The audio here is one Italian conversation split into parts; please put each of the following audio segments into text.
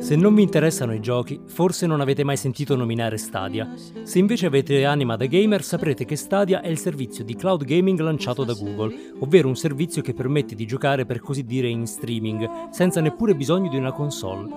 Se non vi interessano i giochi, forse non avete mai sentito nominare Stadia. Se invece avete anima da gamer, saprete che Stadia è il servizio di cloud gaming lanciato da Google, ovvero un servizio che permette di giocare per così dire in streaming, senza neppure bisogno di una console.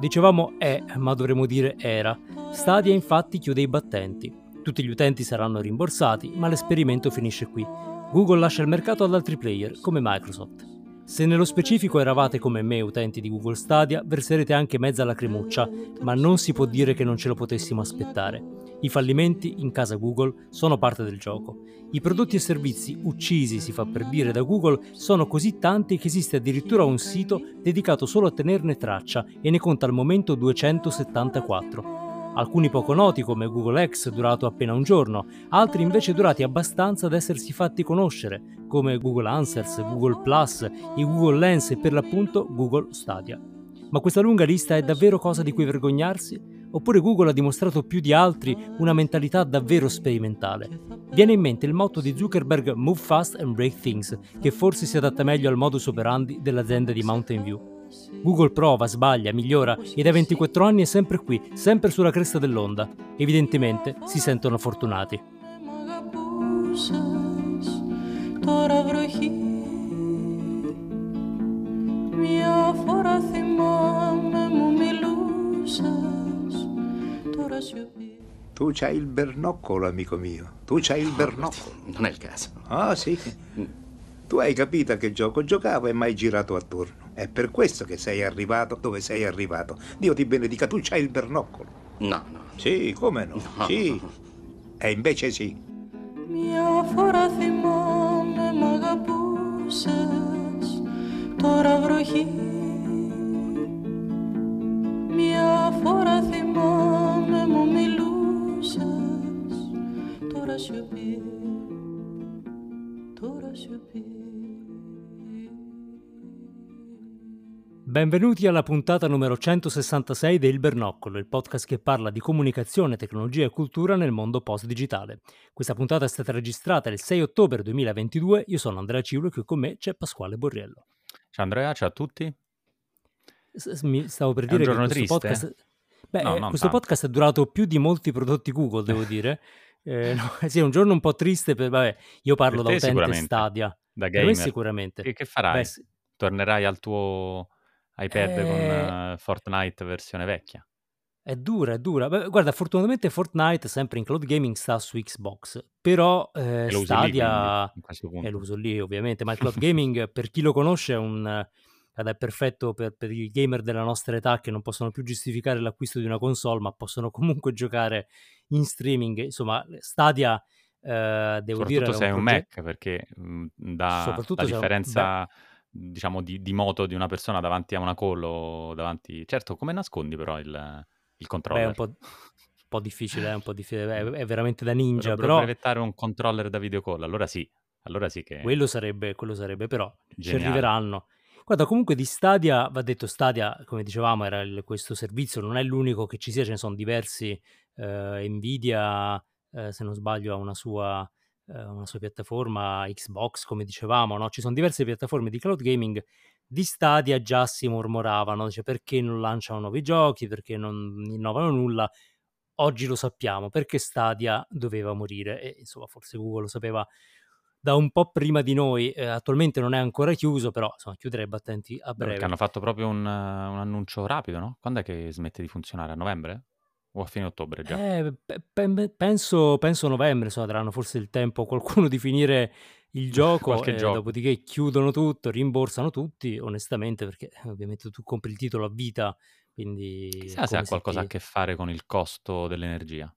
Dicevamo è, ma dovremmo dire era. Stadia infatti chiude i battenti. Tutti gli utenti saranno rimborsati, ma l'esperimento finisce qui. Google lascia il mercato ad altri player, come Microsoft. Se nello specifico eravate come me utenti di Google Stadia, verserete anche mezza lacrimuccia, ma non si può dire che non ce lo potessimo aspettare. I fallimenti in casa Google sono parte del gioco. I prodotti e servizi uccisi, si fa per dire, da Google sono così tanti che esiste addirittura un sito dedicato solo a tenerne traccia e ne conta al momento 274 alcuni poco noti come Google X durato appena un giorno, altri invece durati abbastanza da essersi fatti conoscere, come Google Answers, Google Plus, i Google Lens e per l'appunto Google Stadia. Ma questa lunga lista è davvero cosa di cui vergognarsi? Oppure Google ha dimostrato più di altri una mentalità davvero sperimentale? Viene in mente il motto di Zuckerberg Move Fast and Break Things, che forse si adatta meglio al modus operandi dell'azienda di Mountain View. Google prova, sbaglia, migliora e da 24 anni è sempre qui, sempre sulla cresta dell'onda. Evidentemente si sentono fortunati. Tu c'hai il bernoccolo, amico mio. Tu c'hai il ah, bernoccolo. Non è il caso. Ah, sì. Mm. Tu hai capito a che gioco giocavo e mai girato attorno. È per questo che sei arrivato dove sei arrivato. Dio ti benedica, tu c'hai il bernoccolo. No, no. Sì, come no? No. Sì. E invece sì. Μια φορά θυμάμαι μ' αγαπούσες Τώρα βροχή Μια φορά θυμάμαι μου μιλούσες Τώρα σιωπή Τώρα σιωπή Benvenuti alla puntata numero 166 del Bernoccolo, il podcast che parla di comunicazione, tecnologia e cultura nel mondo post-digitale. Questa puntata è stata registrata il 6 ottobre 2022. Io sono Andrea Ciulo e qui con me c'è Pasquale Borriello. Ciao Andrea, ciao a tutti. Mi stavo per È un dire che giorno questo triste? podcast... Beh, No, questo podcast è durato più di molti prodotti Google, devo dire. Eh, no, sì, è un giorno un po' triste, per, vabbè, io parlo da te utente Stadia. Da Per me gamer. sicuramente. Che, che farai? Beh. Tornerai al tuo iPad con Eh, eh, Fortnite versione vecchia? È dura, è dura. Beh, guarda, fortunatamente Fortnite, sempre in cloud gaming, sta su Xbox. Però eh, E usi lì quindi, Stadia, in questo e punto. lo uso lì ovviamente, ma il cloud gaming, per chi lo conosce, è un... eh, ed è perfetto per, per i gamer della nostra età che non possono più giustificare l'acquisto di una console, ma possono comunque giocare in streaming. Insomma, Stadia, eh, devo dire, Soprattutto è se hai un. Mac, perché mh, da, la è un... Differenza, diciamo, di, di moto di una persona davanti a una call o davanti... Certo, come nascondi però il, il beh, è un controller? po', un po' difficile, è un po' difficile, è, è veramente da ninja, Dovrebbero però brevettare un controller da videocall, allora sì, allora sì che quello sarebbe, quello sarebbe, però ci geniale. arriveranno. Guarda, comunque di Stadia, va detto Stadia, come dicevamo, era il- questo servizio, non è l'unico che ci sia, ce ne sono diversi. eh, Nvidia, eh, se non sbaglio, ha una sua, eh, una sua piattaforma, Xbox, come dicevamo, no? Ci sono diverse piattaforme di cloud gaming. Di Stadia già si mormoravano, dice perché non lanciano nuovi giochi, perché non innovano nulla. Oggi lo sappiamo, perché Stadia doveva morire e insomma forse Google lo sapeva da un po' prima di noi, eh, attualmente non è ancora chiuso, però insomma chiudere i battenti a Beh, perché breve. hanno fatto proprio un, eh, un annuncio rapido, no? Quando è che smette di funzionare? A novembre? O a fine ottobre già? Eh, pe- pe- penso, penso novembre, insomma, daranno forse il tempo a qualcuno di finire il gioco, Qualche e gioco. dopodiché chiudono tutto, rimborsano tutti, onestamente, perché eh, ovviamente tu compri il titolo a vita, quindi Chissà se ha qualcosa a ti... che fare con il costo dell'energia.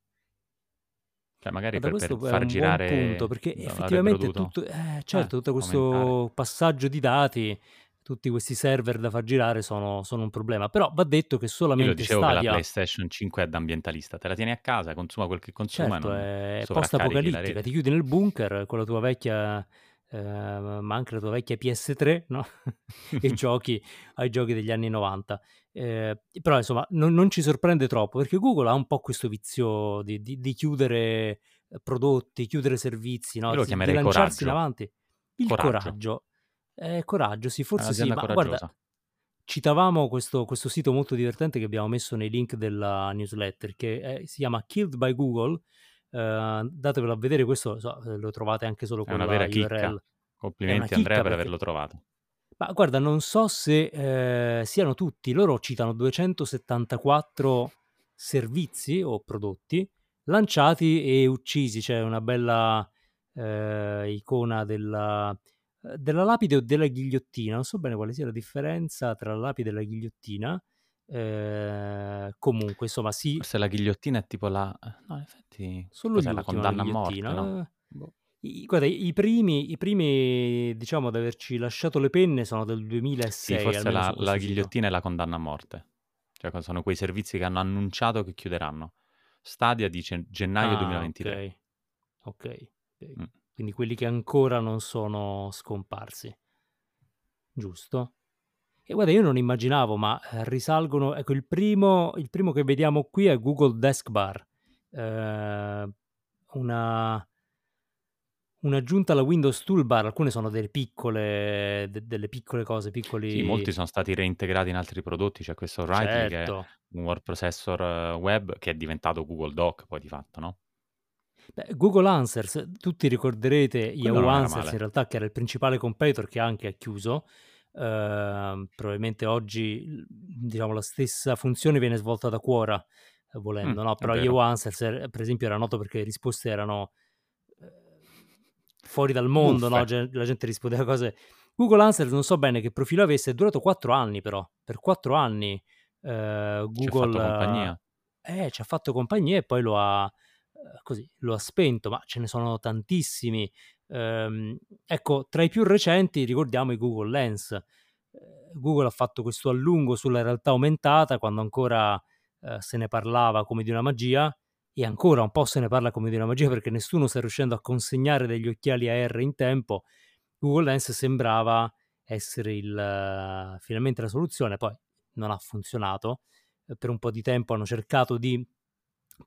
Cioè, magari Guarda, per, per far buon punto, girare perché effettivamente tutto, eh, eh, certo, tutto aumentare. questo passaggio di dati, tutti questi server da far girare sono, sono un problema, però va detto che Io solamente dicevo che la Stadia... PlayStation 5 è da ambientalista, te la tieni a casa, consuma quel che consuma Certo, è post-apocalittica, ti chiudi nel bunker con la tua vecchia, eh, ma anche la tua vecchia PS3, no? e giochi ai giochi degli anni 90. Eh, però insomma non, non ci sorprende troppo perché Google ha un po' questo vizio di, di- di chiudere eh, prodotti, chiudere servizi, no? Io lo Di, di chiamerei lanciarsi in coraggio. avanti. Il Coraggio. coraggio, eh, coraggio sì, forse sì, ma guarda, citavamo questo, questo sito molto divertente che abbiamo messo nei link della newsletter, che è- si chiama Killed by Google. Eh, datevelo a vedere, questo so, eh, lo trovate anche solo con una la URL. chicca. Complimenti Andrea per perché averlo trovato. ma guarda, non so se eh, siano tutti, loro citano 274 servizi o prodotti lanciati e uccisi, c'è una bella eh, icona della, eh, della lapide o della ghigliottina, non so bene quale sia la differenza tra la lapide e la ghigliottina, eh, comunque insomma sì, Forse la ghigliottina è tipo la... No, in effetti... solo Cos'è la condanna a morte, ghigliottina. no? eh. Boh. I, guarda, i primi, i primi, diciamo, ad averci lasciato le penne sono del Sì, 2006, forse almeno la, su la questo sito. ghigliottina è la condanna a morte. Cioè, sono quei servizi che hanno annunciato che chiuderanno. Stadia dice gennaio Ah, 2023. ok, ok. ok. Mm. Quindi quelli che ancora non sono scomparsi, giusto? E guarda, io non immaginavo, ma eh, risalgono, ecco, il primo, il primo che vediamo qui è Google Desk Bar, eh, una, un'aggiunta alla Windows Toolbar, alcune sono delle piccole, de- delle piccole cose, Sì, piccoli... molti sono stati reintegrati in altri prodotti. C'è questo Writely che è Certo. un word processor eh, web che è diventato Google Doc poi di fatto, no? Beh, Google Answers, tutti ricorderete Quello Yahoo Answers male. in realtà che era il principale competitor che anche ha chiuso. Ehm, probabilmente oggi diciamo la stessa funzione viene svolta da Quora eh, Mm, volendo, no? Però. Yahoo Answers er- per esempio era noto perché le risposte erano eh, fuori dal mondo, no? La gente rispondeva cose. Google Answers non so bene che profilo avesse, è durato quattro anni però. Per quattro anni eh, Ci ha Google fatto compagnia. eh, eh, ci ha fatto compagnia e poi lo ha eh, così, lo ha spento, ma ce ne sono tantissimi. Ehm, ecco, tra i più recenti ricordiamo i Google Lens. Eh, Google ha fatto questo allungo sulla realtà aumentata quando ancora eh, se ne parlava come di una magia e ancora un po' se ne parla come di una magia perché nessuno sta riuscendo a consegnare degli occhiali AR in tempo. Google Lens sembrava essere il, eh, finalmente la soluzione, poi non ha funzionato. Eh, per un po' di tempo hanno cercato di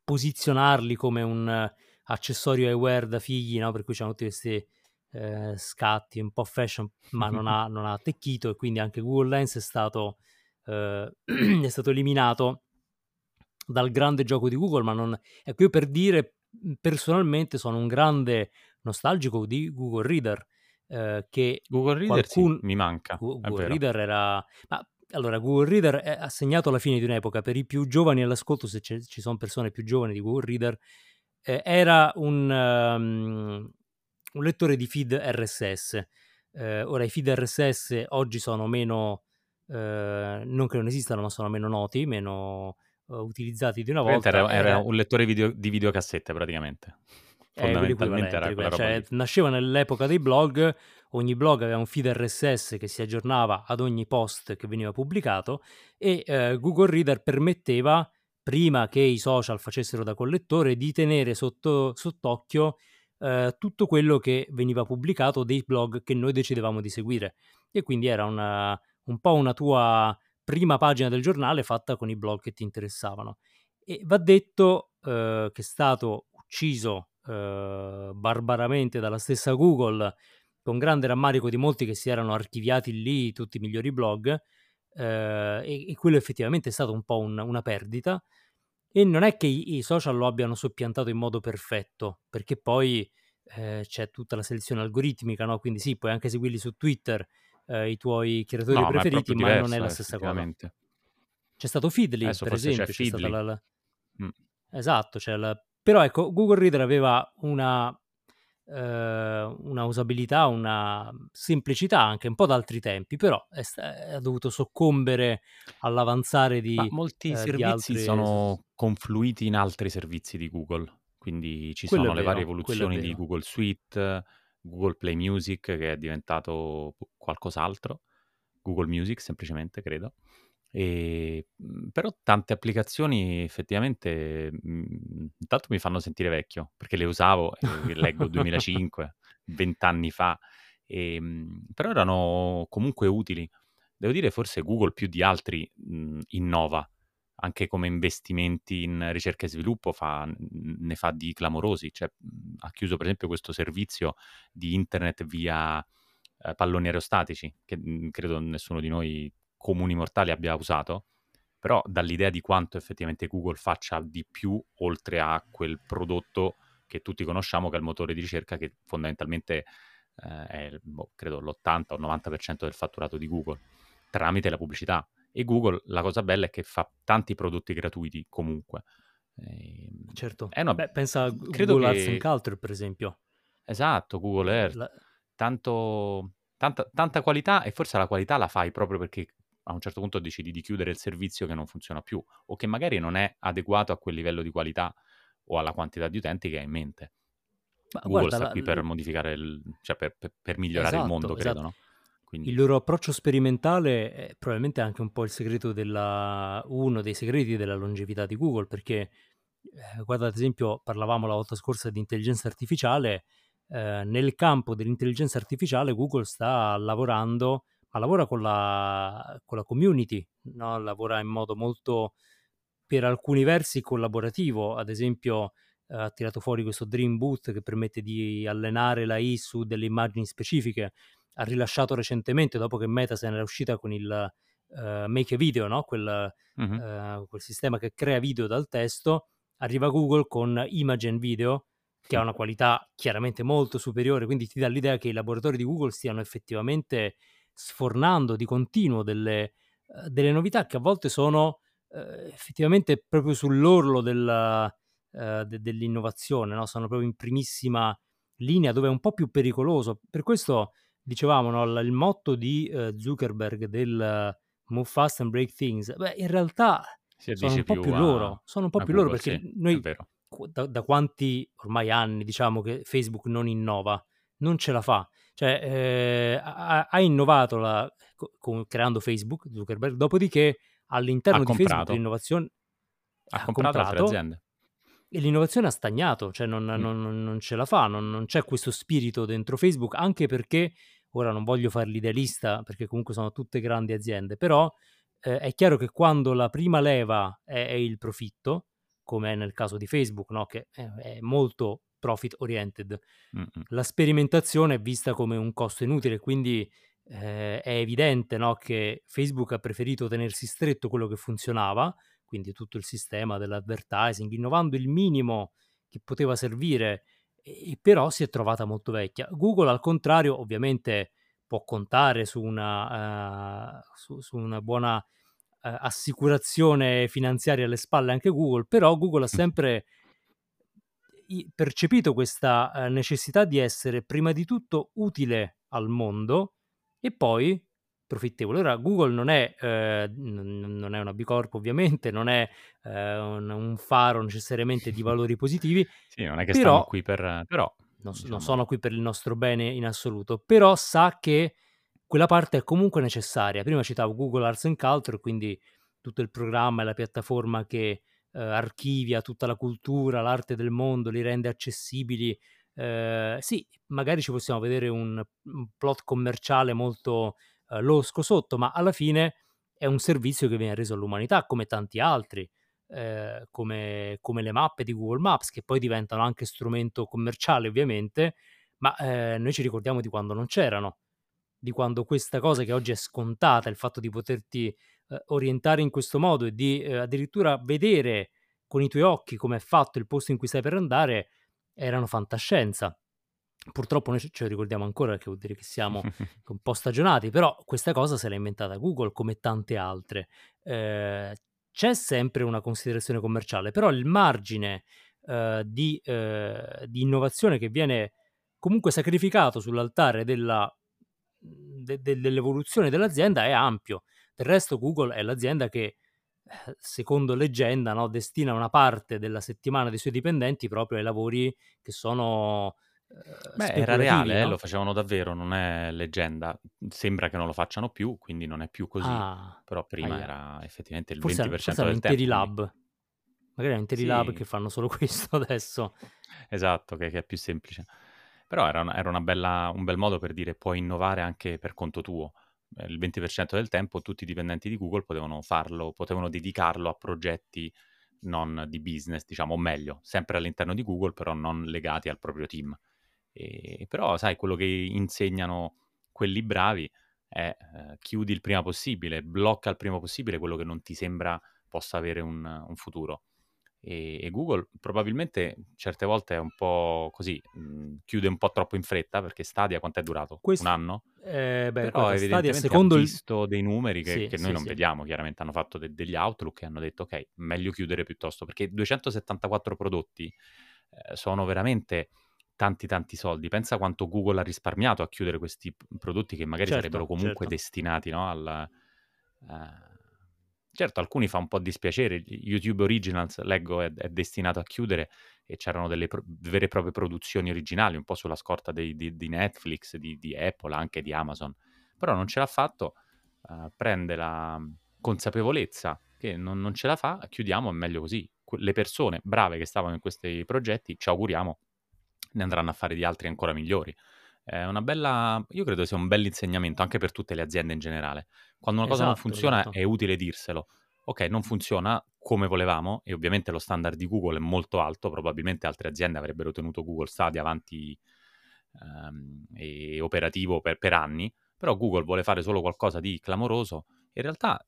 posizionarli come un eh, accessorio eyewear da figli, no? per cui c'erano tutti questi eh, scatti un po' fashion, ma non ha, non ha attecchito e quindi anche Google Lens è stato, eh, è stato eliminato dal grande gioco di Google, ma non... Ecco, io per dire, personalmente sono un grande nostalgico di Google Reader, eh, che Google Reader sì, qualcun... mi manca, Google. Reader era... Ma allora, Google Reader è- ha segnato la fine di un'epoca. Per i più giovani all'ascolto, se ci sono persone più giovani di Google Reader, eh, era un, um, un lettore di feed RSS. Eh, ora, i feed RSS oggi sono meno, eh, non che non esistano, ma sono meno noti, meno eh, utilizzati di una volta. era, era Era, un lettore video- di videocassette, praticamente. è Fondamentalmente era quella. Cioè, nasceva nell'epoca dei blog, ogni blog aveva un feed RSS che si aggiornava ad ogni post che veniva pubblicato e eh, Google Reader permetteva, prima che i social facessero da collettore, di tenere sotto, sott'occhio eh, tutto quello che veniva pubblicato dei blog che noi decidevamo di seguire. E quindi era una- un po' una tua prima pagina del giornale fatta con i blog che ti interessavano. E va detto eh, che è stato ucciso eh, barbaramente dalla stessa Google, con grande rammarico di molti che si erano archiviati lì tutti i migliori blog, eh, e, e quello effettivamente è stato un po' un- una perdita. E non è che i, i social lo abbiano soppiantato in modo perfetto, perché poi eh, c'è tutta la selezione algoritmica, no? Quindi sì, puoi anche seguirli su Twitter, eh, i tuoi creatori No, ma preferiti, proprio ma non è diverso, la stessa cosa. C'è stato Feedly, Adesso per c'è esempio, c'è stata Feedly. la, la- Mm. Esatto, la- però ecco, Google Reader aveva una, eh, una usabilità, una semplicità anche un po' da altri tempi, però è, ha dovuto soccombere all'avanzare di, Ma molti eh, servizi altri... sono confluiti in altri servizi di Google, quindi ci Quello è sono le varie vero, quello è evoluzioni di. Google Suite, Google Play Music che è diventato qualcos'altro, Google Music semplicemente credo. E, mh, però tante applicazioni effettivamente mh, intanto mi fanno sentire vecchio perché le usavo, eh, leggo 2005, 20 anni fa, e, mh, però erano comunque utili. Devo dire forse Google più di altri mh, innova, anche come investimenti in ricerca e sviluppo fa- ne fa di clamorosi. Cioè, mh, ha chiuso per esempio questo servizio di internet via eh, palloni aerostatici, che mh, credo nessuno di noi comuni mortali abbia usato, però dall'idea di quanto effettivamente Google faccia di più oltre a quel prodotto che tutti conosciamo, che è il motore di ricerca, che fondamentalmente eh, è boh, credo l'80 o 90% del fatturato di Google, tramite la pubblicità. E Google, la cosa bella è che fa tanti prodotti gratuiti comunque. E, ehm, certo. Una... Beh, pensa a Google che... Arts and Culture, per esempio. Esatto, Google Earth. La... Tanto, tanta, tanta qualità e forse la qualità la fai proprio perché a un certo punto decidi di chiudere il servizio che non funziona più o che magari non è adeguato a quel livello di qualità o alla quantità di utenti che hai in mente. Ma Google guarda, sta la, qui per modificare, il, cioè per, per, per migliorare esatto, il mondo, credo, esatto. no? Quindi... Il loro approccio sperimentale è probabilmente anche un po' il segreto della... uno dei segreti della longevità di Google, perché eh, guarda ad esempio parlavamo la volta scorsa di intelligenza artificiale, eh, nel campo dell'intelligenza artificiale Google sta lavorando, ma lavora con la, con la community, no? lavora in modo molto per alcuni versi collaborativo, ad esempio eh, ha tirato fuori questo Dream Boot che permette di allenare la I su delle immagini specifiche, ha rilasciato recentemente, dopo che Meta se ne era uscita con il uh, Make a Video, no? quel, uh-huh. uh, quel sistema che crea video dal testo, arriva Google con Imagen Video, che ha una qualità chiaramente molto superiore, quindi ti dà l'idea che i laboratori di Google stiano effettivamente sfornando di continuo delle, uh, delle novità che a volte sono eh, effettivamente proprio sull'orlo della, uh, de- dell'innovazione, no? sono proprio in primissima linea dove è un po' più pericoloso. Per questo dicevamo no? il motto di uh, Zuckerberg del Move Fast and Break Things, beh, in realtà sono un po' più, più a, loro, sono un po' più Google, loro perché sì, noi da, da, quanti ormai anni diciamo che Facebook non innova, non ce la fa. Cioè, eh, ha, ha, innovato la, co- creando Facebook, Zuckerberg, dopodiché all'interno di Facebook l'innovazione ha, ha comprato, comprato altre aziende. E l'innovazione ha stagnato, cioè non, mm. non, non ce la fa, non, non, c'è questo spirito dentro Facebook, anche perché, ora non voglio fare l'idealista, perché comunque sono tutte grandi aziende, però eh, è chiaro che quando la prima leva è, è il profitto, come è nel caso di Facebook, no? che è, è molto profit oriented, Mm-mm. la sperimentazione è vista come un costo inutile, quindi eh, è evidente no, che Facebook ha preferito tenersi stretto quello che funzionava, quindi tutto il sistema dell'advertising, innovando il minimo che poteva servire, e, però si è trovata molto vecchia. Google, al contrario, ovviamente può contare su una, uh, su, su una buona uh, assicurazione finanziaria alle spalle anche Google, però Google ha sempre percepito questa uh, necessità di essere prima di tutto utile al mondo e poi profittevole. Ora Google non è, eh, non è una B Corp ovviamente, non è eh, un, un, faro necessariamente di valori positivi. sì, non è che però, qui per... però non, diciamo... non sono qui per il nostro bene in assoluto, però sa che quella parte è comunque necessaria. Prima citavo Google Arts and Culture, quindi tutto il programma e la piattaforma che eh, archivia tutta la cultura, l'arte del mondo, li rende accessibili eh, sì, magari ci possiamo vedere un, un plot commerciale molto eh, losco sotto, ma alla fine è un servizio che viene reso all'umanità come tanti altri, come, come, le mappe di Google Maps, che poi diventano anche strumento commerciale ovviamente, ma eh, noi ci ricordiamo di quando non c'erano, di quando questa cosa che oggi è scontata, il fatto di poterti eh, orientare in questo modo e di eh, addirittura vedere con i tuoi occhi come è fatto il posto in cui stai per andare, erano fantascienza. Purtroppo noi ce lo ricordiamo ancora, che vuol dire che siamo un po' stagionati, però questa cosa se l'ha inventata Google come tante altre. Eh, c'è sempre una considerazione commerciale, però il margine eh, di, eh, di, innovazione che viene comunque sacrificato sull'altare della, de, de, dell'evoluzione dell'azienda è ampio. Del resto Google è l'azienda che secondo leggenda, no, destina una parte della settimana dei suoi dipendenti proprio ai lavori che sono... Eh, Beh, era reale, no? eh, lo facevano davvero, non è leggenda. Sembra che non lo facciano più, quindi non è più così. Ah, Però prima ah, era effettivamente il forse, 20% forse del interi tempo. lab. Quindi... Magari interi sì. lab che fanno solo questo adesso. Esatto, che, che è più semplice. Però era, una, era una bella, un bel modo per dire puoi innovare anche per conto tuo il 20% del tempo tutti i dipendenti di Google potevano farlo, potevano dedicarlo a progetti non di business, diciamo, o meglio, sempre all'interno di Google, però non legati al proprio team. E, però, sai, quello che insegnano quelli bravi è eh, chiudi il prima possibile, blocca il prima possibile quello che non ti sembra possa avere un, un futuro. E, e, Google probabilmente certe volte è un po' così, mh, mhmm, chiude un po' troppo in fretta perché Stadia quanto è durato? Questo, un anno? Eh, beh, Però guarda, evidentemente secondo ha il... visto dei numeri che, Sì, che noi sì, non sì. vediamo, chiaramente hanno fatto de- degli outlook e hanno detto ok, meglio chiudere piuttosto, perché 274 prodotti eh, sono veramente tanti tanti soldi. Pensa quanto Google ha risparmiato a chiudere questi prodotti che magari Certo, sarebbero comunque certo. destinati no, al... eh, Certo, alcuni fa un po' dispiacere. YouTube Originals, leggo, è, è destinato a chiudere e c'erano delle pro- vere e proprie produzioni originali, un po' sulla scorta dei- di, di Netflix, di, di Apple, anche di Amazon. Però non ce l'ha fatto, eh, prende la consapevolezza che non, non ce la fa, chiudiamo, è meglio così. Que- Le persone brave che stavano in questi progetti, ci auguriamo, ne andranno a fare di altri ancora migliori. È una bella, io credo sia un bel insegnamento anche per tutte le aziende in generale. Quando una cosa non Esatto, funziona esatto. è utile dirselo. Ok, non funziona come volevamo e ovviamente lo standard di Google è molto alto, probabilmente altre aziende avrebbero tenuto Google Stadia avanti ehm, e operativo per, per anni, però Google vuole fare solo qualcosa di clamoroso. In realtà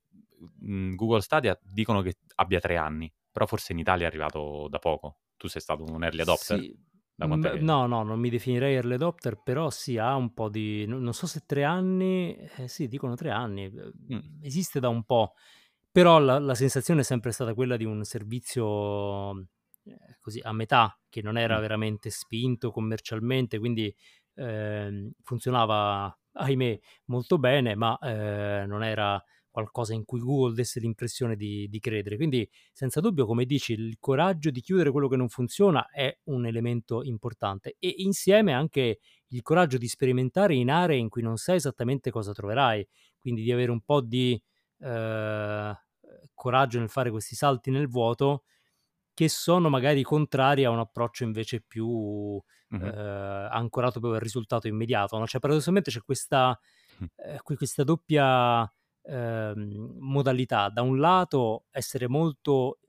mh, Google Stadia dicono che abbia tre anni, però forse in Italia è arrivato da poco. Tu sei stato un early adopter? Sì, Da quant'è che... no, no, non mi definirei early adopter, però sì, ha un po' di... non so se tre anni, eh, sì, dicono tre anni, eh, Mm, esiste da un po', però la, la sensazione è sempre stata quella di un servizio eh, così a metà, che non era mm. veramente spinto commercialmente, quindi ehm, funzionava, ahimè, molto bene, ma eh, non era qualcosa in cui Google desse l'impressione di, di credere. Quindi, senza dubbio, come dici, il coraggio di chiudere quello che non funziona è un elemento importante e insieme anche il coraggio di sperimentare in aree in cui non sai esattamente cosa troverai, quindi di avere un po' di eh, coraggio nel fare questi salti nel vuoto che sono magari contrari a un approccio invece più Mhm. eh, ancorato proprio al risultato immediato. No? Cioè, paradossalmente c'è questa, eh, questa doppia ehm, modalità. Da un lato essere molto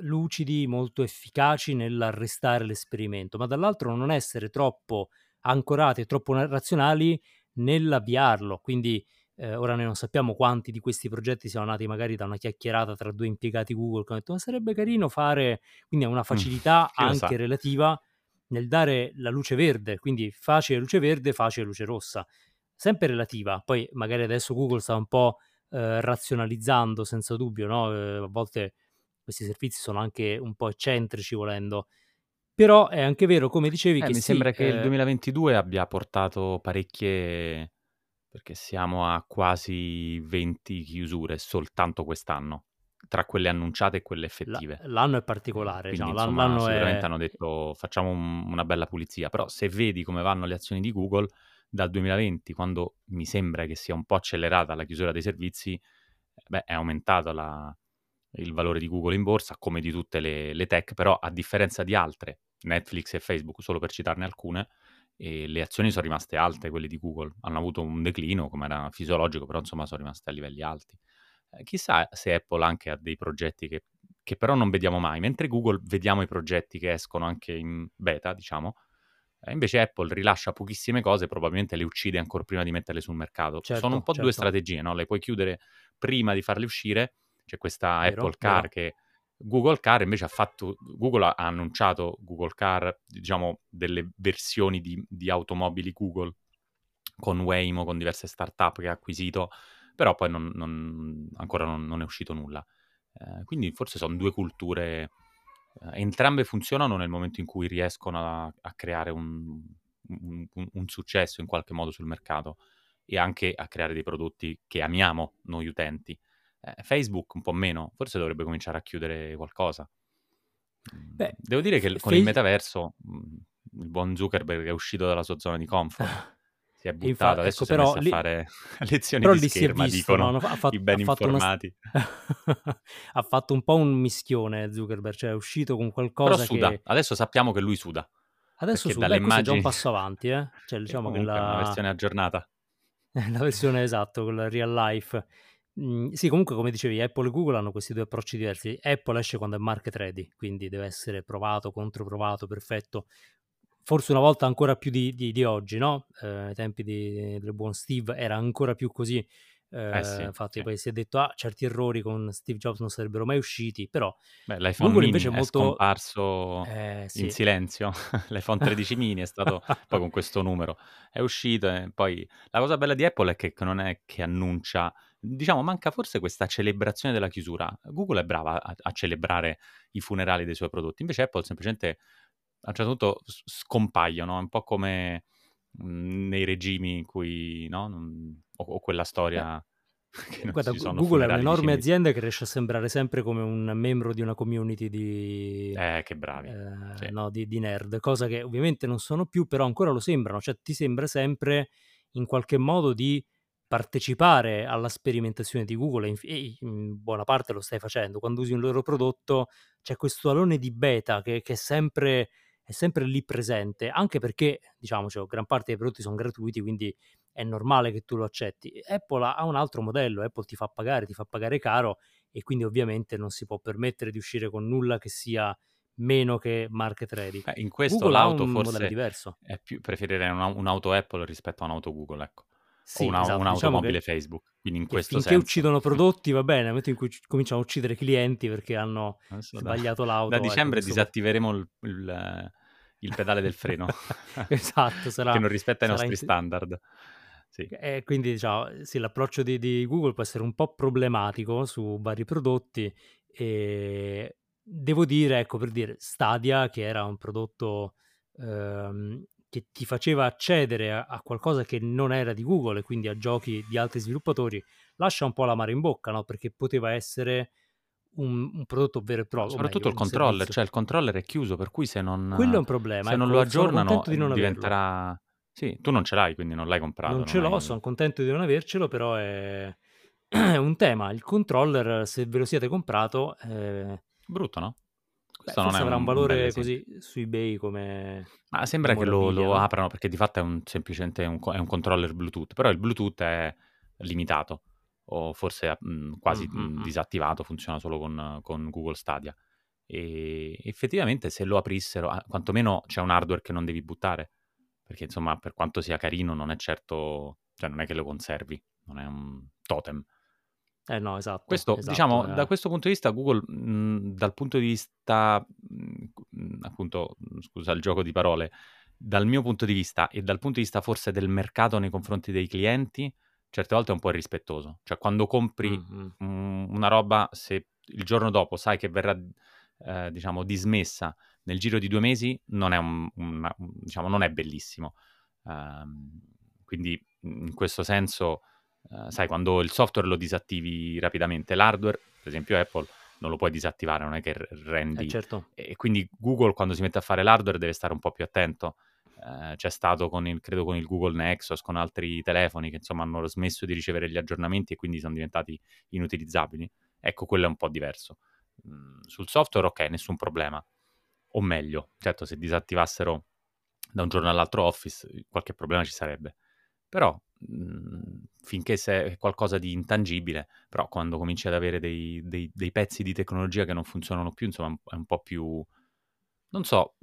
lucidi, molto efficaci nell'arrestare l'esperimento, ma dall'altro non essere troppo ancorati e troppo na- razionali nell'avviarlo. Quindi eh, ora noi non sappiamo quanti di questi progetti siano nati magari da una chiacchierata tra due impiegati Google che hanno detto ma sarebbe carino fare, quindi è una Mm. facilità lo anche sa? relativa nel dare la luce verde, quindi facile luce verde, facile luce rossa, sempre relativa. Poi magari adesso Google sta un po' eh, razionalizzando senza dubbio, no? Eh, a volte questi servizi sono anche un po' eccentrici volendo. Però è anche vero, come dicevi, Eh, che mi sì, sembra che il eh, 2022 abbia portato parecchie, perché siamo a quasi 20 chiusure soltanto quest'anno, tra quelle annunciate e quelle effettive. l'anno è Eh, particolare, quindi diciamo, l'an- insomma l'anno sicuramente è... hanno detto facciamo un- una bella pulizia, però se vedi come vanno le azioni di Google dal 2020, quando mi sembra che sia un po' accelerata la chiusura dei servizi, eh, beh, è aumentato la- il valore di Google in borsa, come di tutte le, le tech, però a differenza di altre, Netflix e Facebook, solo per citarne alcune, le azioni sono rimaste alte, quelle di Google, hanno avuto un declino, come era fisiologico, però insomma sono rimaste a livelli alti. Eh, chissà se Apple anche ha dei progetti che, che però non vediamo mai, mentre Google vediamo i progetti che escono anche in beta, diciamo, eh, invece Apple rilascia pochissime cose, probabilmente le uccide ancora prima di metterle sul mercato. sono un Certo, po' due certo, strategie, no? Le puoi chiudere prima di farle uscire, c'è questa vero, Apple Car vero. che Google Car invece ha fatto, Google ha annunciato Google Car, diciamo, delle versioni di, di automobili Google con Waymo, con diverse startup che ha acquisito, però poi non- non- ancora non, non è uscito nulla. Eh, quindi forse sono due culture, entrambe funzionano nel momento in cui riescono a, a creare un, un- un- successo in qualche modo sul mercato e anche a creare dei prodotti che amiamo noi utenti. Eh, Facebook un po' meno, forse dovrebbe cominciare a chiudere qualcosa. Mm, Beh, Devo dire che Fe- con il metaverso mm, il buon Zuckerberg è uscito dalla sua zona di comfort, si è buttato, infa- adesso ecco, però messo a lì, fare lezioni però di lì si è scherma, visto, no? dicono No, Ha fatto, i ben ha fatto una, informati. ha fatto un po' un mischione Zuckerberg, cioè è uscito con Però qualcosa suda, che adesso sappiamo che lui suda, adesso perché su, dalle questo è già un immagini... passo avanti, eh? Cioè diciamo che è una la, versione aggiornata. la versione esatto, con la real life. Mm, sì, comunque come dicevi, Apple e Google hanno questi due approcci diversi. Apple esce quando è market ready, quindi deve essere provato, controprovato, perfetto. Forse una volta ancora più di, di, di oggi, no? Eh, ai tempi di, del buon Steve era ancora più così. Eh, Eh sì, infatti sì. poi si è detto, ah, certi errori con Steve Jobs non sarebbero mai usciti, però Beh, l'iPhone Google invece è molto... scomparso Eh, in sì. silenzio. L'iPhone 13 mini è stato poi con questo numero è uscito e poi la cosa bella di Apple è che che non è che annuncia diciamo manca forse questa celebrazione della chiusura. Google è brava a a celebrare i funerali dei suoi prodotti, invece Apple semplicemente a un certo punto scompaiono, è un po' come, mhmm, nei regimi in cui no, o o quella storia non guarda, Google è un'enorme azienda che riesce a sembrare sempre come un membro di una community di, Eh, che bravi. eh, Sì. no, di, di nerd, cosa che ovviamente non sono più, però ancora lo sembrano, cioè ti sembra sempre in qualche modo di partecipare alla sperimentazione di Google e in, e in buona parte lo stai facendo. Quando usi un loro prodotto c'è questo alone di beta che, che è, sempre, è sempre lì presente, anche perché, diciamoci, gran parte dei prodotti sono gratuiti, quindi è normale che tu lo accetti. Apple ha un altro modello, Apple ti fa pagare, ti fa pagare caro e quindi ovviamente non si può permettere di uscire con nulla che sia meno che market ready. Beh, in questo Google l'auto un modello forse diverso. è più preferirei una un'auto Apple rispetto a un'auto Google, ecco. O Sì, una esatto, diciamo un'automobile che, Facebook, quindi in che questo finché senso. uccidono prodotti va bene, nel momento in cui ci- cominciano a uccidere clienti perché hanno da sbagliato da l'auto, ecco, dicembre può- disattiveremo il il il pedale del freno esatto, che sarà, non rispetta i nostri in- standard. Sì. E quindi diciamo, sì, l'approccio di, di Google può essere un po' problematico su vari prodotti e devo dire, ecco, per dire, Stadia, che era un prodotto ehm, che ti faceva accedere a, a qualcosa che non era di Google e quindi a giochi di altri sviluppatori, lascia un po' l'amaro in bocca, no? Perché poteva essere un, un prodotto vero e proprio, soprattutto meglio, il controller, servizio. cioè il controller è chiuso, per cui se Quello è non un problema, se non ecco, lo sono aggiornano di non averlo. diventerà sì, tu non ce l'hai, quindi non l'hai comprato, Non non ce l'ho, hai sono contento di non avercelo, però è, è un tema. Il controller, se ve lo siete comprato, eh, brutto, no? Beh, Questo non è avrà un valore così su eBay come Ma sembra che lo lo no? aprano perché di fatto è un semplicemente un è un controller Bluetooth, però il Bluetooth è limitato o forse, mhmm, quasi, Mm, mhmm, mm, mm. disattivato, funziona solo con con Google Stadia. E effettivamente se lo aprissero a quantomeno c'è un hardware che non devi buttare, perché insomma per quanto sia carino non è certo cioè non è che lo conservi, non è un totem. Eh no, esatto, Questo esatto. diciamo da eh. questo punto di vista Google, mhmm, dal punto di vista, mhmm, mhmm, appunto, mhmm, scusa il gioco di parole, dal mio punto di vista e dal punto di vista forse del mercato nei confronti dei clienti, certe volte è un po' irrispettoso. Cioè quando compri, Mm, mm. mhmm, una roba, se il giorno dopo sai che verrà, ehm, diciamo dismessa nel giro di 2 mesi, non è un un diciamo non è bellissimo. Ehm, quindi, in questo senso, ehm, sai quando il software lo disattivi rapidamente, l'hardware, per esempio Apple, non lo puoi disattivare, non è che r Eh rendi certo. e quindi Google quando si mette a fare l'hardware deve stare un po' più attento. Ehm, c'è stato con il credo con il Google Nexus, con altri telefoni che insomma hanno smesso di ricevere gli aggiornamenti e quindi son diventati inutilizzabili. Ecco, quello è un po' diverso. Mhmm, sul software okay, nessun problema. O meglio, certo se disattivassero da un giorno all'altro Office, qualche problema ci sarebbe. Però, mhmm, finché è qualcosa di intangibile, però quando cominci ad avere dei dei dei pezzi di tecnologia che non funzionano più, insomma è un po' più non so,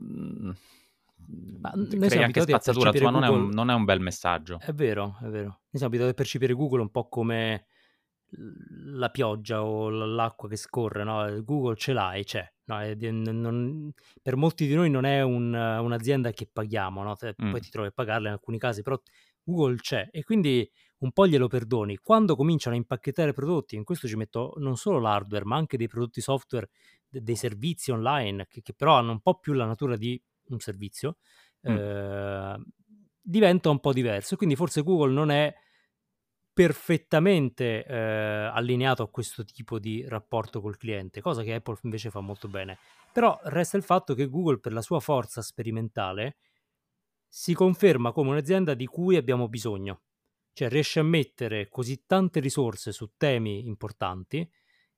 Ma mhmm, t noi crei anche spazzatura, insomma non è un non è un bel messaggio. È vero, è vero. Noi siamo abituati a percepire Google un po' come la pioggia o l'acqua che scorre, no? Google ce l'hai, c'è. No, è non- per molti di noi non è un- un'azienda che paghiamo, no? Te- Mh. poi ti trovi a pagarla in alcuni casi, però Google c'è e quindi un po' glielo perdoni. Quando cominciano a impacchettare prodotti, in questo ci metto non solo l'hardware, ma anche dei prodotti software, de- dei servizi online, che, che però hanno un po' più la natura di un servizio, Mh. eh, diventa un po' diverso. Quindi forse Google non è perfettamente eh, allineato a questo tipo di rapporto col cliente, cosa che Apple invece fa molto bene. Però resta il fatto che Google, per la sua forza sperimentale, si conferma come un'azienda di cui abbiamo bisogno. Cioè riesce a mettere così tante risorse su temi importanti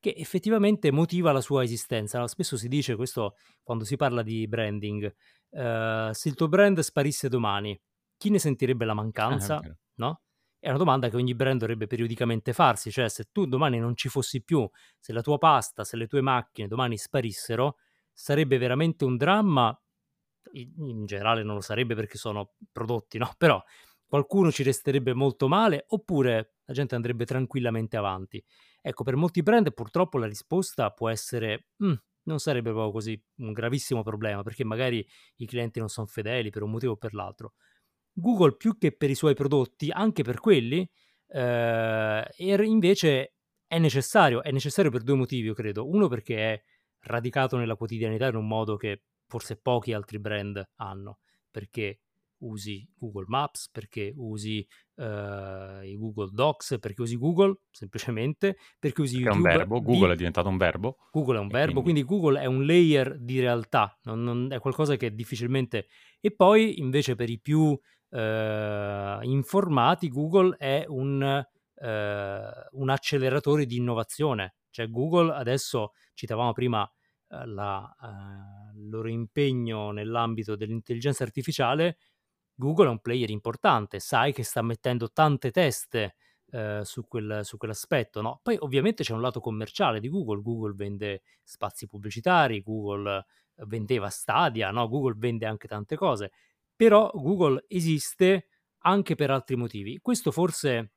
che effettivamente motiva la sua esistenza. No, Spesso si dice questo quando si parla di branding, eh, se il tuo brand sparisse domani, chi ne sentirebbe la mancanza? vero. No? È una domanda che ogni brand dovrebbe periodicamente farsi, cioè se tu domani non ci fossi più, se la tua pasta, se le tue macchine domani sparissero, sarebbe veramente un dramma in generale non lo sarebbe perché sono prodotti, no? Però qualcuno ci resterebbe molto male oppure la gente andrebbe tranquillamente avanti. Ecco, per molti brand purtroppo la risposta può essere non sarebbe proprio così un gravissimo problema perché magari i clienti non sono fedeli per un motivo o per l'altro. Google più che per i suoi prodotti, anche per quelli, eh, invece è necessario, è necessario per due motivi, io credo. Uno perché è radicato nella quotidianità in un modo che forse pochi altri brand hanno, perché usi Google Maps, perché usi uh, i Google Docs, perché usi Google semplicemente, perché usi perché YouTube. È un verbo, Google di... è diventato un verbo. Google è un verbo, quindi... quindi... Google è un layer di realtà, non, non è qualcosa che difficilmente... E poi invece per i più uh, informati Google è un, uh, un acceleratore di innovazione, cioè Google adesso, citavamo prima la, il loro impegno nell'ambito dell'intelligenza artificiale, Google è un player importante, sai che sta mettendo tante teste eh, su, quel, su, quell'aspetto, no? Poi ovviamente c'è un lato commerciale di Google, Google vende spazi pubblicitari, Google vendeva Stadia, no? Google vende anche tante cose, però Google esiste anche per altri motivi. Questo forse,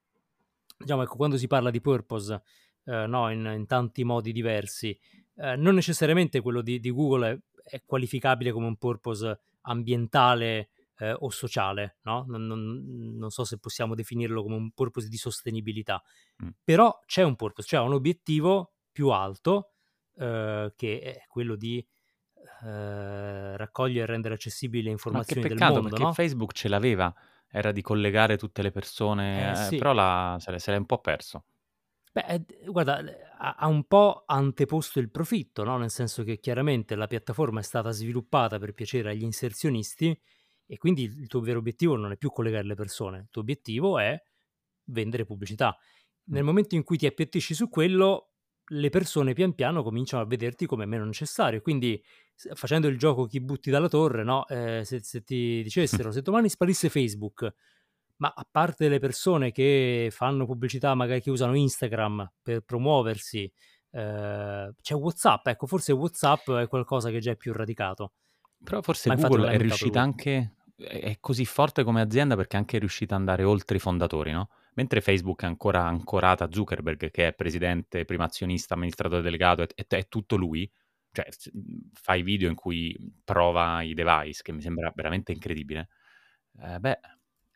diciamo, ecco, quando si parla di purpose, eh, no? in, in, tanti modi diversi, eh, non necessariamente quello di, di Google è, è, qualificabile come un purpose ambientale eh, o sociale, no? Non, non, non, so se possiamo definirlo come un purpose di sostenibilità, mm. però c'è un purpose, cioè un obiettivo più alto eh, che è quello di eh, raccogliere e rendere accessibili le informazioni Ma che peccato, del mondo. perché no? Facebook ce l'aveva, era di collegare tutte le persone, Eh, sì. però la- se l'è un po' perso. Beh, eh, guarda, ha ha un po' anteposto il profitto, no? Nel senso che chiaramente la piattaforma è stata sviluppata per piacere agli inserzionisti e quindi il tuo vero obiettivo non è più collegare le persone, il tuo obiettivo è vendere pubblicità. Nel Mm. momento in cui ti appiattisci su quello, le persone pian piano cominciano a vederti come meno necessario. Quindi, s- facendo il gioco chi butti dalla torre, no? Eh, se, se ti dicessero se domani sparisse Facebook, ma a parte le persone che fanno pubblicità, magari che usano Instagram per promuoversi, eh, c'è WhatsApp. Ecco, forse WhatsApp è qualcosa che già è più radicato. Però forse Ma Google è riuscita lui. anche, è così forte come azienda perché è anche riuscita ad andare oltre i fondatori, no? Mentre Facebook è ancora ancorata a Zuckerberg, che è presidente, primo azionista, amministratore delegato, è, è- tutto lui. Cioè, s- fa i video in cui prova i device, che mi sembra veramente incredibile. Eh, beh,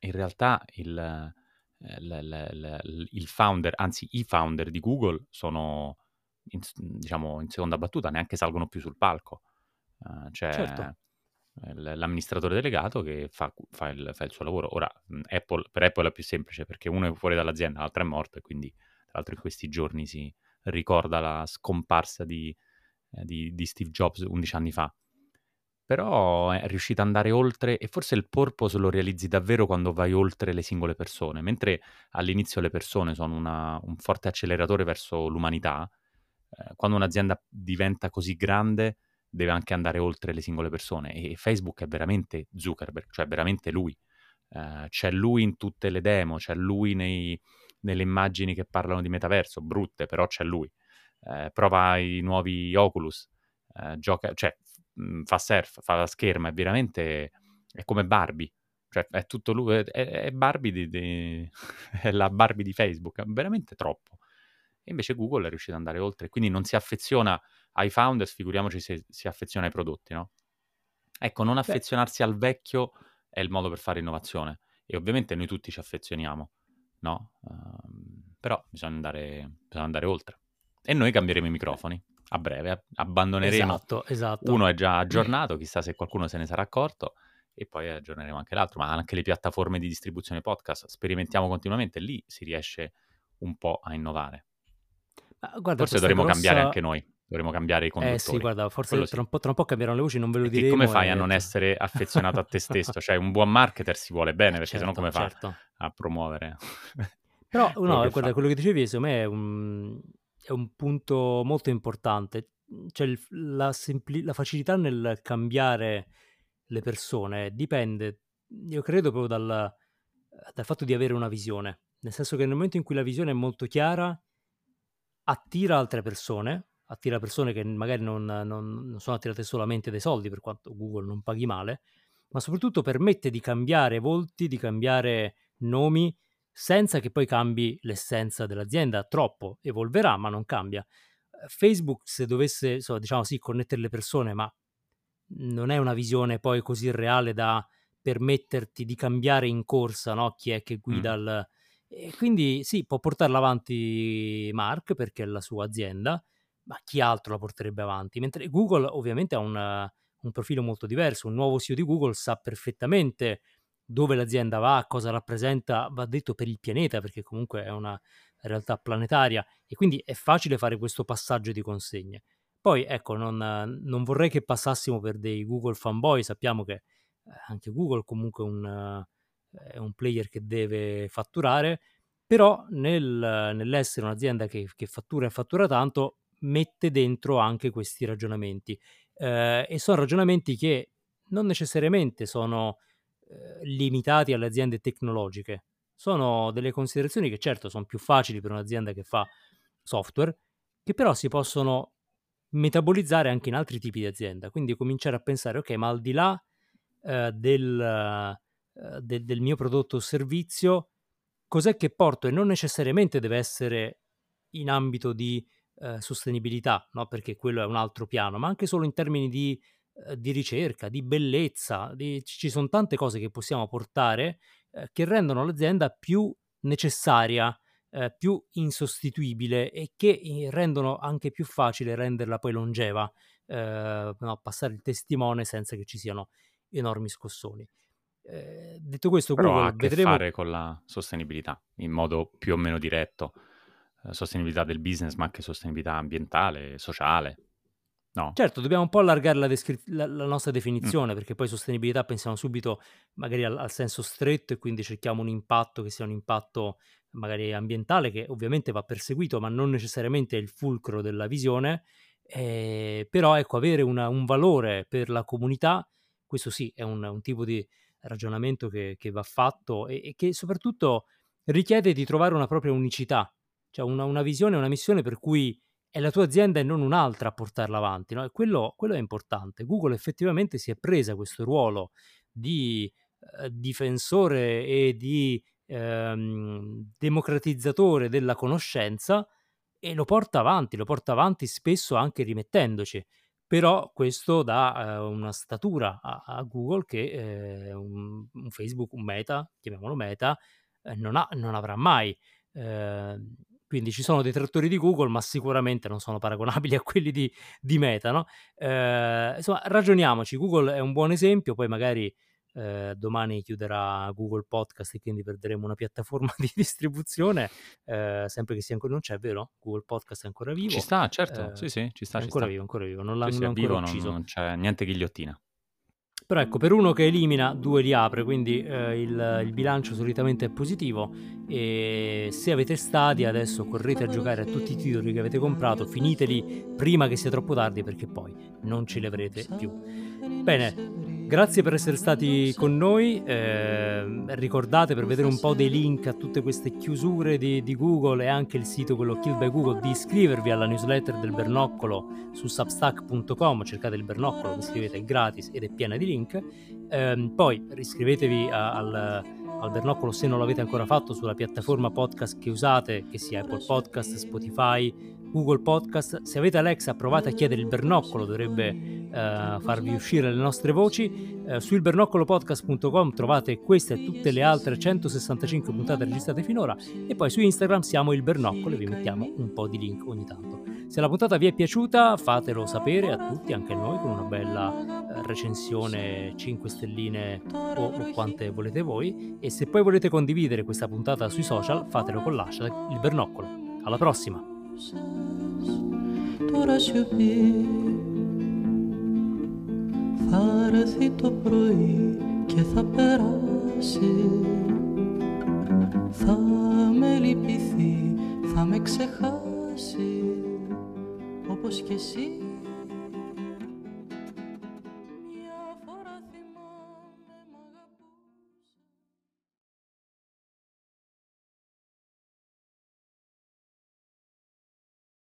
in realtà il, eh, l- l- l- il founder, anzi i founder di Google sono, in, diciamo, in seconda battuta, neanche salgono più sul palco. Eh, c'è Certo. eh, l'amministratore delegato che fa, fa il, fa il suo lavoro. Ora, Apple- per Apple è più semplice perché uno è fuori dall'azienda, l'altro è morto e quindi, tra l'altro, in questi giorni si ricorda la scomparsa di, eh, di- di Steve Jobs 11 anni fa. Però è riuscita ad andare oltre e forse il purpose lo realizzi davvero quando vai oltre le singole persone, mentre all'inizio le persone sono una- un forte acceleratore verso l'umanità, eh, quando un'azienda diventa così grande deve anche andare oltre le singole persone e Facebook è veramente Zuckerberg, cioè veramente lui. Eh, c'è lui in tutte le demo, c'è lui nei- nelle immagini che parlano di metaverso, brutte, però c'è lui. Eh, prova i nuovi Oculus, eh, gioca, cioè mh, fa surf, fa la scherma, è veramente è come Barbie. Cioè, è tutto lui, è, è Barbie di, di- è la Barbie di Facebook, è veramente troppo. E invece Google è riuscito ad andare oltre, quindi non si affeziona ai founders, figuriamoci se si affeziona ai prodotti, no? Ecco, non Beh, affezionarsi al vecchio è il modo per fare innovazione. E ovviamente noi tutti ci affezioniamo, no? Ehm, però bisogna andare, bisogna andare oltre. E noi cambieremo i microfoni a breve, a- abbandoneremo. esatto, esatto. Uno è già aggiornato, chissà se qualcuno se ne sarà accorto, e poi aggiorneremo anche l'altro, ma anche le piattaforme di distribuzione podcast. Sperimentiamo continuamente, lì si riesce un po' a innovare. Ma guarda, Forse dovremmo cambiare grossa... anche noi, dovremmo cambiare i Eh sì, conduttori. guarda, forse tra sì. un po', tra un po' cambieranno le voci, non ve lo Perché come diremo fai a e... non essere affezionato a te stesso? Cioè, un buon marketer si vuole bene, Eh, perché sennò certo, come fa certo. a promuovere Però, no, guarda, fa? quello che dicevi secondo me è un, è un punto molto importante. Cioè, la, sempli- la facilità nel cambiare le persone dipende, io credo, proprio dal, dal fatto di avere una visione. Nel senso che nel momento in cui la visione è molto chiara, attira altre persone, attira persone che magari non, non, non sono attirate solamente dai soldi, per quanto Google non paghi male, ma soprattutto permette di cambiare volti, di cambiare nomi, senza che poi cambi l'essenza dell'azienda. Troppo evolverà, ma non cambia. Facebook, se dovesse, so, diciamo sì, connettere le persone, ma non è una visione poi così reale da permetterti di cambiare in corsa no? chi è che guida mm. il... E quindi sì, può portarla avanti Mark perché è la sua azienda, ma chi altro la porterebbe avanti? Mentre Google ovviamente ha una, un profilo molto diverso, un nuovo CEO di Google sa perfettamente dove l'azienda va, cosa rappresenta, va detto per il pianeta, perché comunque è una realtà planetaria e quindi è facile fare questo passaggio di consegne. Poi ecco, non, non vorrei che passassimo per dei Google fanboy, sappiamo che eh, anche Google comunque un, è un player che deve fatturare, però nel, nell'essere un'azienda che, che fattura e fattura tanto, mette dentro anche questi ragionamenti eh, e sono ragionamenti che non necessariamente sono eh, limitati alle aziende tecnologiche, sono delle considerazioni che certo sono più facili per un'azienda che fa software, che però si possono metabolizzare anche in altri tipi di azienda, quindi cominciare a pensare, ok, ma al di là eh, del, eh, de- del mio prodotto o servizio, cos'è che porto? E non necessariamente deve essere in ambito di eh, sostenibilità, no? perché quello è un altro piano, ma anche solo in termini di, eh, di ricerca, di bellezza, di, ci sono tante cose che possiamo portare eh, che rendono l'azienda più necessaria, eh, più insostituibile e che rendono anche più facile renderla poi longeva, no? passare il testimone senza che ci siano enormi scossoni. Eh, detto questo, Però Google, ha a che vedremo... fare con la sostenibilità in modo più o meno diretto. Eh, sostenibilità del business, ma anche sostenibilità ambientale, sociale. No. Certo, dobbiamo un po' allargare la, descri- la, la nostra definizione, mm. perché poi sostenibilità pensiamo subito magari al, al, senso stretto e quindi cerchiamo un impatto che sia un impatto magari ambientale, che ovviamente va perseguito, ma non necessariamente è il fulcro della visione. Eh, però ecco, avere una, un valore per la comunità, questo sì, è un, un tipo di ragionamento che, che va fatto e, e che soprattutto richiede di trovare una propria unicità cioè una, una visione, una missione per cui è la tua azienda e non un'altra a portarla avanti. No? E quello, quello, è importante. Google effettivamente si è presa questo ruolo di eh, difensore e di ehm, democratizzatore della conoscenza e lo porta avanti, lo porta avanti spesso anche rimettendoci. Però questo dà eh, una statura a, a Google che eh, un, un, Facebook, un Meta, chiamiamolo Meta, eh, non, ha, non avrà mai. Eh, quindi ci sono dei trattori di Google, ma sicuramente non sono paragonabili a quelli di, di Meta. No? Eh, insomma, ragioniamoci. Google è un buon esempio, poi magari eh, domani chiuderà Google Podcast e quindi perderemo una piattaforma di distribuzione, eh, sempre che sia ancora non c'è, vero? Google Podcast è ancora vivo. Ci sta, certo, sì, sì, ci sta. È ci ancora sta. vivo, ancora vivo, non l'hanno sì, sì, ancora vivo, ucciso. Non, non c'è niente ghigliottina. Però ecco, per uno che elimina, due li apre, quindi eh, il, il, bilancio solitamente è positivo e se avete Stadia adesso correte a giocare a tutti i titoli che avete comprato, finiteli prima che sia troppo tardi perché poi non ce li avrete più. Bene, Grazie per essere stati con noi. Eh, ricordate per vedere un po' dei link a tutte queste chiusure di, di, Google e anche il sito quello Kill by Google di iscrivervi alla newsletter del Bernoccolo su substack.com. Cercate il Bernoccolo, iscrivete, è gratis ed è piena di link. Eh, poi iscrivetevi a, al, al Bernoccolo se non l'avete ancora fatto sulla piattaforma podcast che usate, che sia Apple Podcast, Spotify, Google Podcast. Se avete Alexa, provate a chiedere il bernoccolo, dovrebbe eh, farvi uscire le nostre voci. Eh, su ilbernoccolopodcast.com trovate queste e tutte le altre 165 puntate registrate finora. E poi su Instagram siamo il bernoccolo e vi mettiamo un po' di link ogni tanto. Se la puntata vi è piaciuta, fatelo sapere a tutti, anche a noi, con una bella eh, recensione 5 stelline o, o quante volete voi. E se poi volete condividere questa puntata sui social, fatelo con l'hashtag il bernoccolo. Alla prossima! Τώρα σιωπή. Θα έρθει το πρωί και θα περάσει. Θα με λυπηθεί, θα με ξεχάσει. Όπως και εσύ